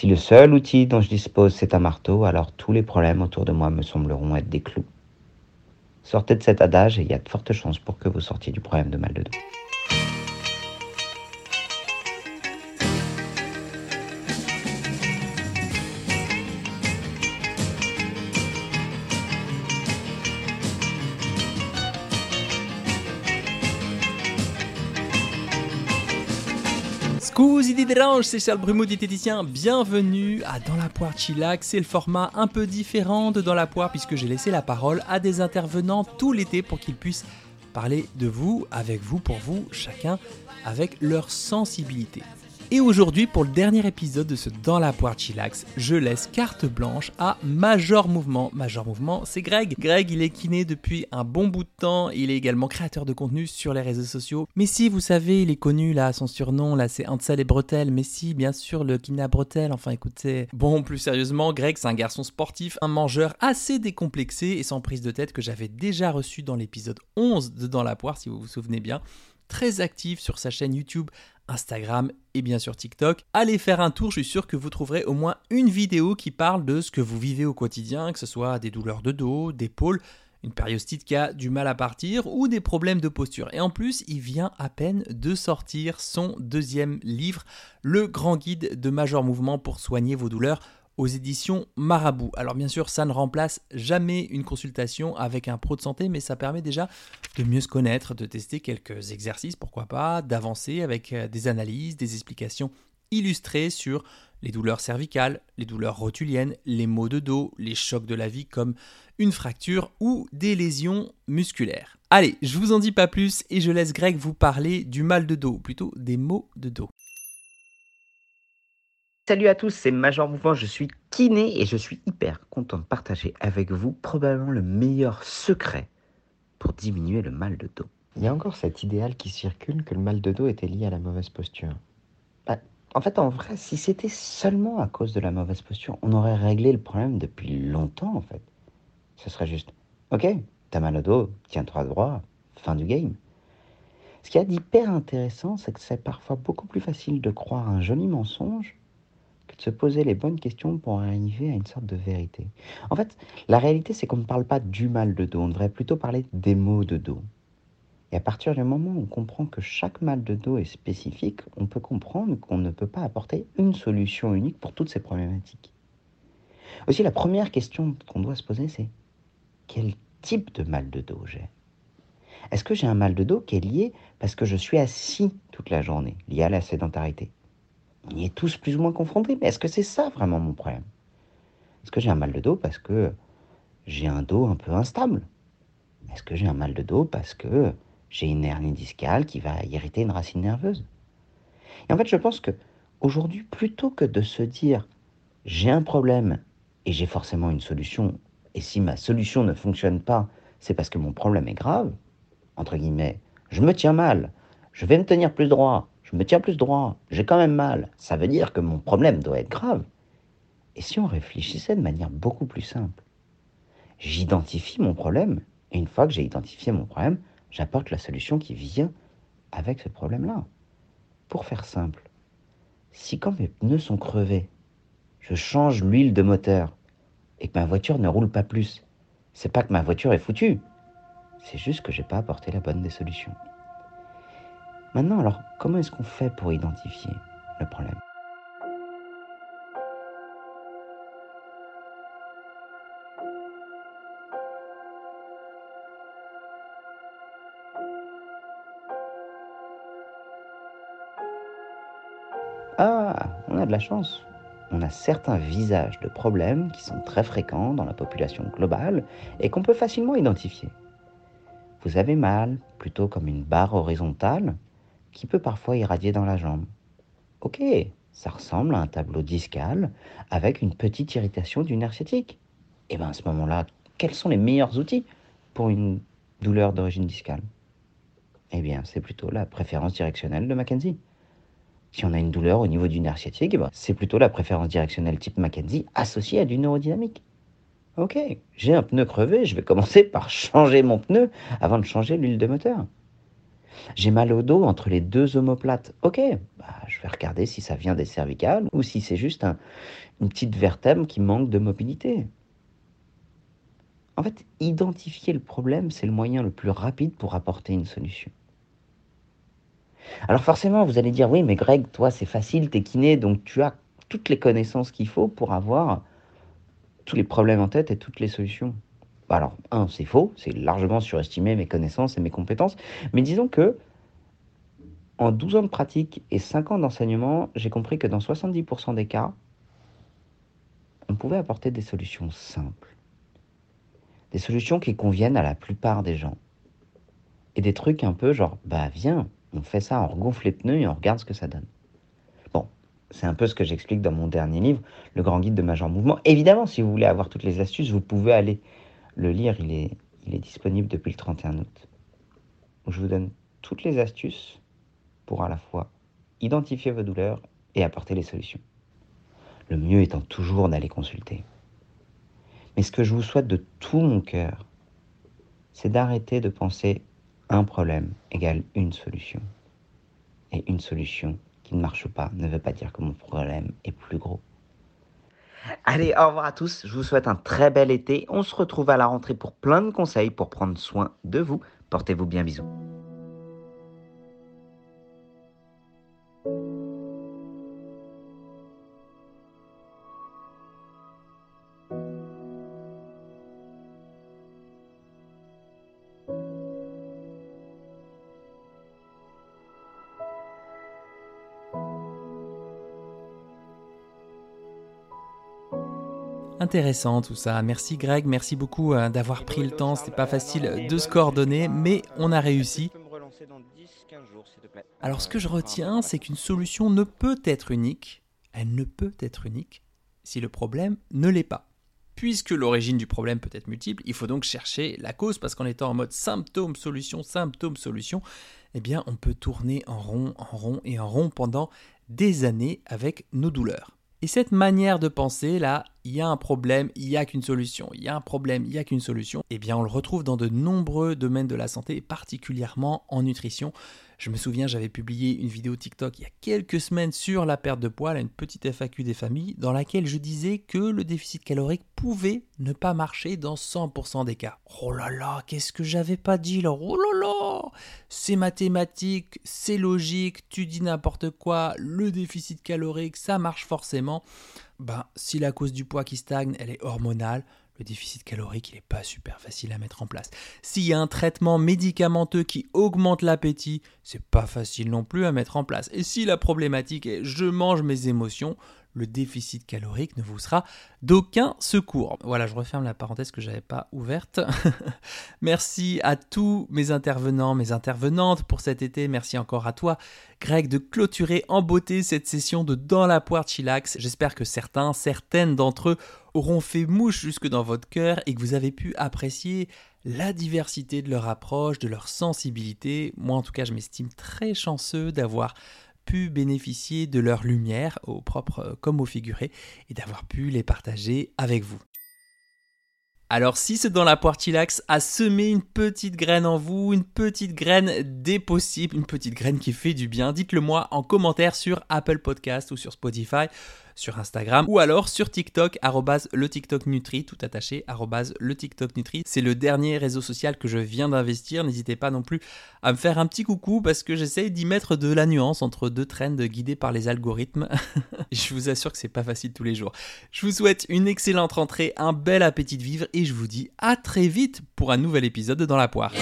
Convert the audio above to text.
Si le seul outil dont je dispose c'est un marteau, alors tous les problèmes autour de moi me sembleront être des clous. Sortez de cet adage et il y a de fortes chances pour que vous sortiez du problème de mal de dos. Scusi di dérange, c'est Charles Brumeau, diététicien. Bienvenue à Dans la poire Chillax. C'est le format un peu différent de Dans la poire puisque j'ai laissé la parole à des intervenants tout l'été pour qu'ils puissent parler de vous, avec vous, pour vous, chacun avec leur sensibilité. Et aujourd'hui, pour le dernier épisode de ce Dans la poire chillax, je laisse carte blanche à Major Mouvement. Major Mouvement, c'est Greg. Greg, il est kiné depuis un bon bout de temps. Il est également créateur de contenu sur les réseaux sociaux. Mais si, vous savez, il est connu, là, son surnom, là, c'est Ansel et Bretel. Mais si, bien sûr, le kiné à Bretel. Enfin, écoutez. Bon, plus sérieusement, Greg, c'est un garçon sportif, un mangeur assez décomplexé et sans prise de tête que j'avais déjà reçu dans l'épisode 11 de Dans la poire, si vous vous souvenez bien très actif sur sa chaîne YouTube Instagram et bien sûr TikTok. Allez faire un tour, je suis sûr que vous trouverez au moins une vidéo qui parle de ce que vous vivez au quotidien, que ce soit des douleurs de dos, d'épaule, une périostite qui a du mal à partir ou des problèmes de posture. Et en plus, il vient à peine de sortir son deuxième livre, Le grand guide de Major Mouvement pour soigner vos douleurs éditions Marabout. Alors bien sûr, ça ne remplace jamais une consultation avec un pro de santé, mais ça permet déjà de mieux se connaître, de tester quelques exercices, pourquoi pas, d'avancer avec euh, des analyses, des explications illustrées sur les douleurs cervicales, les douleurs rotuliennes, les maux de dos, les chocs de la vie comme une fracture ou des lésions musculaires. Allez, je vous en dis pas plus et je laisse Greg vous parler du mal de dos, plutôt des maux de dos. Salut à tous, c'est Major Mouvement, je suis kiné et je suis hyper content de partager avec vous probablement le meilleur secret pour diminuer le mal de dos. Il y a encore cet idéal qui circule que le mal de dos était lié à la mauvaise posture. Bah, en fait, en vrai, si c'était seulement à cause de la mauvaise posture, on aurait réglé le problème depuis longtemps en fait. Ce serait juste, ok, t'as mal au dos, tiens-toi droit, fin du game. Ce qu'il y a d'hyper intéressant, c'est que c'est parfois beaucoup plus facile de croire un joli mensonge se poser les bonnes questions pour arriver à une sorte de vérité. En fait, la réalité, c'est qu'on ne parle pas du mal de dos, on devrait plutôt parler des maux de dos. Et à partir du moment où on comprend que chaque mal de dos est spécifique, on peut comprendre qu'on ne peut pas apporter une solution unique pour toutes ces problématiques. Aussi, la première question qu'on doit se poser, c'est quel type de mal de dos j'ai? Est-ce que j'ai un mal de dos qui est lié parce que je suis assis toute la journée, lié à la sédentarité? On y est tous plus ou moins confrontés. Mais est-ce que c'est ça vraiment mon problème? Est-ce que j'ai un mal de dos parce que j'ai un dos un peu instable? Est-ce que j'ai un mal de dos parce que j'ai une hernie discale qui va irriter une racine nerveuse? Et en fait, je pense que aujourd'hui, plutôt que de se dire j'ai un problème et j'ai forcément une solution, et si ma solution ne fonctionne pas, c'est parce que mon problème est grave, entre guillemets, je me tiens mal, je vais me tenir plus droit, je me tiens plus droit, j'ai quand même mal. Ça veut dire que mon problème doit être grave. Et si on réfléchissait de manière beaucoup plus simple? J'identifie mon problème, et une fois que j'ai identifié mon problème, j'apporte la solution qui vient avec ce problème-là. Pour faire simple, si quand mes pneus sont crevés, je change l'huile de moteur et que ma voiture ne roule pas plus, c'est pas que ma voiture est foutue, c'est juste que j'ai pas apporté la bonne des solutions. Maintenant, alors, comment est-ce qu'on fait pour identifier le problème? Ah, on a de la chance. On a certains visages de problèmes qui sont très fréquents dans la population globale et qu'on peut facilement identifier. Vous avez mal, plutôt comme une barre horizontale, qui peut parfois irradier dans la jambe. Ok, ça ressemble à un tableau discal avec une petite irritation du nerf sciatique. Et eh bien à ce moment-là, quels sont les meilleurs outils pour une douleur d'origine discale? Eh bien, c'est plutôt la préférence directionnelle de Mackenzie. Si on a une douleur au niveau du nerf sciatique, eh ben, c'est plutôt la préférence directionnelle type Mackenzie associée à du neurodynamique. Ok, j'ai un pneu crevé, je vais commencer par changer mon pneu avant de changer l'huile de moteur. J'ai mal au dos entre les deux omoplates. Ok, bah, je vais regarder si ça vient des cervicales ou si c'est juste une petite vertèbre qui manque de mobilité. En fait, identifier le problème, c'est le moyen le plus rapide pour apporter une solution. Alors forcément, vous allez dire, oui, mais Greg, toi, c'est facile, t'es kiné, donc tu as toutes les connaissances qu'il faut pour avoir tous les problèmes en tête et toutes les solutions. Bah alors, un, c'est faux, c'est largement surestimer mes connaissances et mes compétences, mais disons que en 12 ans de pratique et 5 ans d'enseignement, j'ai compris que dans 70% des cas, on pouvait apporter des solutions simples. Des solutions qui conviennent à la plupart des gens. Et des trucs un peu genre, bah viens, on fait ça, on regonfle les pneus et on regarde ce que ça donne. Bon, c'est un peu ce que j'explique dans mon dernier livre, Le Grand Guide de Major Mouvement. Évidemment, si vous voulez avoir toutes les astuces, vous pouvez aller le lire, il est, est disponible depuis le 31 août. je vous donne toutes les astuces pour à la fois identifier vos douleurs et apporter les solutions. Le mieux étant toujours d'aller consulter. Mais ce que je vous souhaite de tout mon cœur, c'est d'arrêter de penser un problème égale une solution. Et une solution qui ne marche pas ne veut pas dire que mon problème est plus gros. Allez, au revoir à tous. Je vous souhaite un très bel été. On se retrouve à la rentrée pour plein de conseils pour prendre soin de vous. Portez-vous bien, bisous. Intéressant tout ça. Merci Greg, merci beaucoup euh, d'avoir pris le temps. C'était pas facile de se coordonner, mais on a réussi. Alors ce que je retiens, c'est qu'une solution ne peut être unique. Elle ne peut être unique si le problème ne l'est pas. Puisque l'origine du problème peut être multiple, il faut donc chercher la cause parce qu'en étant en mode symptôme solution symptôme solution, eh bien on peut tourner en rond, en rond et en rond pendant des années avec nos douleurs. Et cette manière de penser, là, il y a un problème, il n'y a qu'une solution, il y a un problème, il n'y a qu'une solution, eh bien on le retrouve dans de nombreux domaines de la santé, particulièrement en nutrition. Je me souviens, j'avais publié une vidéo TikTok il y a quelques semaines sur la perte de poids, une petite FAQ des familles, dans laquelle je disais que le déficit calorique pouvait ne pas marcher dans 100% des cas. Oh là là, qu'est-ce que j'avais pas dit là? Oh là là C'est mathématique, c'est logique, tu dis n'importe quoi, le déficit calorique, ça marche forcément. Ben, si la cause du poids qui stagne, elle est hormonale, le déficit calorique, il n'est pas super facile à mettre en place. S'il y a un traitement médicamenteux qui augmente l'appétit, c'est pas facile non plus à mettre en place. Et si la problématique est je mange mes émotions, le déficit calorique ne vous sera d'aucun secours. Voilà, je referme la parenthèse que j'avais pas ouverte. Merci à tous mes intervenants, mes intervenantes pour cet été. Merci encore à toi, Greg, de clôturer en beauté cette session de Dans la poire chillax. J'espère que certains, certaines d'entre eux auront fait mouche jusque dans votre cœur et que vous avez pu apprécier la diversité de leur approche, de leur sensibilité. Moi, en tout cas, je m'estime très chanceux d'avoir pu bénéficier de leur lumière, au propre comme au figuré, et d'avoir pu les partager avec vous. Alors si ce dans la Poirtilax a semé une petite graine en vous, une petite graine des possibles, une petite graine qui fait du bien, dites-le moi en commentaire sur Apple Podcast ou sur Spotify sur Instagram ou alors sur TikTok, le TikTok Nutri, tout attaché, le TikTok Nutri. C'est le dernier réseau social que je viens d'investir. N'hésitez pas non plus à me faire un petit coucou parce que j'essaye d'y mettre de la nuance entre deux trends guidés par les algorithmes. je vous assure que c'est pas facile tous les jours. Je vous souhaite une excellente rentrée, un bel appétit de vivre et je vous dis à très vite pour un nouvel épisode de Dans la poire.